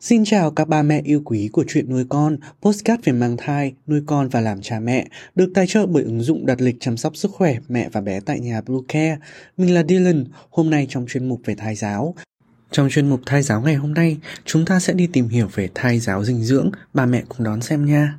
Xin chào các ba mẹ yêu quý của chuyện nuôi con, postcard về mang thai, nuôi con và làm cha mẹ, được tài trợ bởi ứng dụng đặt lịch chăm sóc sức khỏe mẹ và bé tại nhà Blue Care. Mình là Dylan, hôm nay trong chuyên mục về thai giáo. Trong chuyên mục thai giáo ngày hôm nay, chúng ta sẽ đi tìm hiểu về thai giáo dinh dưỡng, ba mẹ cùng đón xem nha.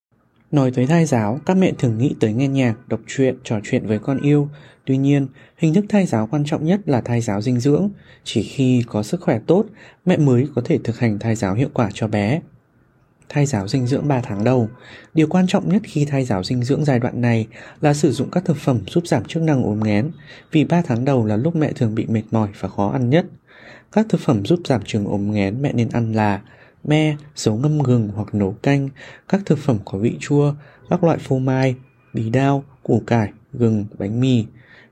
Nói tới thai giáo, các mẹ thường nghĩ tới nghe nhạc, đọc truyện, trò chuyện với con yêu. Tuy nhiên, hình thức thai giáo quan trọng nhất là thai giáo dinh dưỡng. Chỉ khi có sức khỏe tốt, mẹ mới có thể thực hành thai giáo hiệu quả cho bé. Thai giáo dinh dưỡng 3 tháng đầu Điều quan trọng nhất khi thai giáo dinh dưỡng giai đoạn này là sử dụng các thực phẩm giúp giảm chức năng ốm nghén, vì 3 tháng đầu là lúc mẹ thường bị mệt mỏi và khó ăn nhất. Các thực phẩm giúp giảm trường ốm nghén mẹ nên ăn là me, dấu ngâm gừng hoặc nấu canh, các thực phẩm có vị chua, các loại phô mai, bí đao, củ cải, gừng, bánh mì.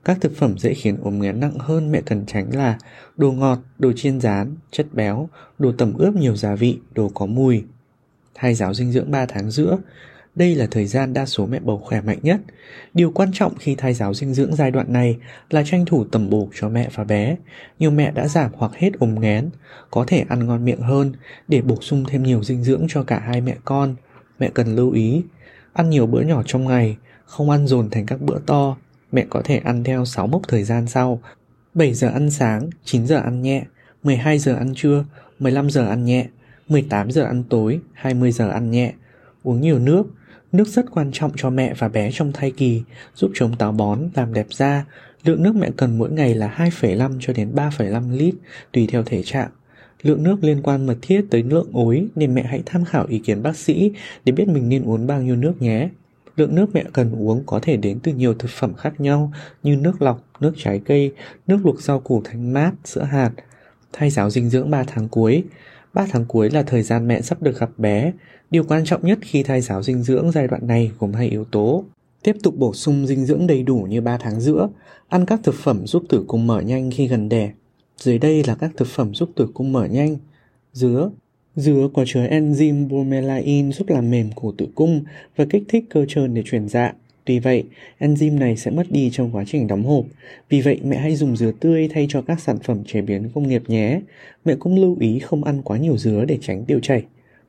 Các thực phẩm dễ khiến ốm nghén nặng hơn mẹ cần tránh là đồ ngọt, đồ chiên rán, chất béo, đồ tẩm ướp nhiều gia vị, đồ có mùi. Thay giáo dinh dưỡng 3 tháng giữa đây là thời gian đa số mẹ bầu khỏe mạnh nhất. Điều quan trọng khi thai giáo dinh dưỡng giai đoạn này là tranh thủ tầm bổ cho mẹ và bé. Nhiều mẹ đã giảm hoặc hết ốm nghén, có thể ăn ngon miệng hơn để bổ sung thêm nhiều dinh dưỡng cho cả hai mẹ con. Mẹ cần lưu ý, ăn nhiều bữa nhỏ trong ngày, không ăn dồn thành các bữa to. Mẹ có thể ăn theo 6 mốc thời gian sau. 7 giờ ăn sáng, 9 giờ ăn nhẹ, 12 giờ ăn trưa, 15 giờ ăn nhẹ, 18 giờ ăn tối, 20 giờ ăn nhẹ. Uống nhiều nước, Nước rất quan trọng cho mẹ và bé trong thai kỳ, giúp chống táo bón, làm đẹp da. Lượng nước mẹ cần mỗi ngày là 2,5 cho đến 3,5 lít, tùy theo thể trạng. Lượng nước liên quan mật thiết tới lượng ối nên mẹ hãy tham khảo ý kiến bác sĩ để biết mình nên uống bao nhiêu nước nhé. Lượng nước mẹ cần uống có thể đến từ nhiều thực phẩm khác nhau như nước lọc, nước trái cây, nước luộc rau củ thanh mát, sữa hạt. Thay giáo dinh dưỡng 3 tháng cuối. 3 tháng cuối là thời gian mẹ sắp được gặp bé. Điều quan trọng nhất khi thai giáo dinh dưỡng giai đoạn này gồm hai yếu tố. Tiếp tục bổ sung dinh dưỡng đầy đủ như 3 tháng giữa, ăn các thực phẩm giúp tử cung mở nhanh khi gần đẻ. Dưới đây là các thực phẩm giúp tử cung mở nhanh. Dứa Dứa có chứa enzyme bromelain giúp làm mềm cổ tử cung và kích thích cơ trơn để chuyển dạ. Tuy vậy, enzyme này sẽ mất đi trong quá trình đóng hộp. Vì vậy, mẹ hãy dùng dứa tươi thay cho các sản phẩm chế biến công nghiệp nhé. Mẹ cũng lưu ý không ăn quá nhiều dứa để tránh tiêu chảy.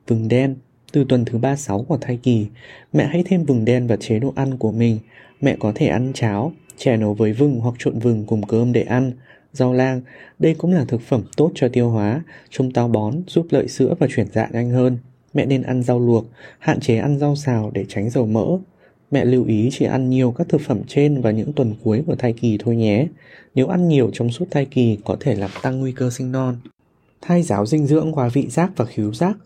Vừng đen từ tuần thứ 36 của thai kỳ, mẹ hãy thêm vừng đen vào chế độ ăn của mình. Mẹ có thể ăn cháo, chè nấu với vừng hoặc trộn vừng cùng cơm để ăn. Rau lang, đây cũng là thực phẩm tốt cho tiêu hóa, chống táo bón, giúp lợi sữa và chuyển dạ nhanh hơn. Mẹ nên ăn rau luộc, hạn chế ăn rau xào để tránh dầu mỡ. Mẹ lưu ý chỉ ăn nhiều các thực phẩm trên vào những tuần cuối của thai kỳ thôi nhé. Nếu ăn nhiều trong suốt thai kỳ có thể làm tăng nguy cơ sinh non. Thai giáo dinh dưỡng qua vị giác và khứu giác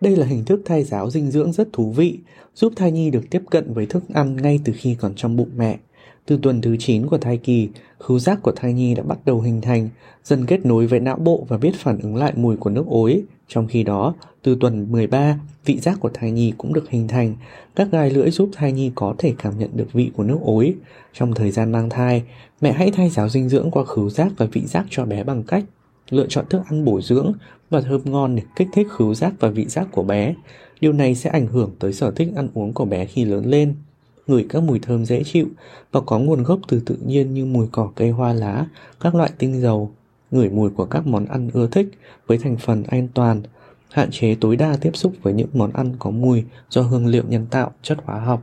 đây là hình thức thai giáo dinh dưỡng rất thú vị, giúp thai nhi được tiếp cận với thức ăn ngay từ khi còn trong bụng mẹ. Từ tuần thứ 9 của thai kỳ, khứu giác của thai nhi đã bắt đầu hình thành, dần kết nối với não bộ và biết phản ứng lại mùi của nước ối. Trong khi đó, từ tuần 13, vị giác của thai nhi cũng được hình thành. Các gai lưỡi giúp thai nhi có thể cảm nhận được vị của nước ối. Trong thời gian mang thai, mẹ hãy thay giáo dinh dưỡng qua khứu giác và vị giác cho bé bằng cách lựa chọn thức ăn bổ dưỡng và thơm ngon để kích thích khứu giác và vị giác của bé. Điều này sẽ ảnh hưởng tới sở thích ăn uống của bé khi lớn lên. Ngửi các mùi thơm dễ chịu và có nguồn gốc từ tự nhiên như mùi cỏ cây hoa lá, các loại tinh dầu, ngửi mùi của các món ăn ưa thích với thành phần an toàn, hạn chế tối đa tiếp xúc với những món ăn có mùi do hương liệu nhân tạo, chất hóa học.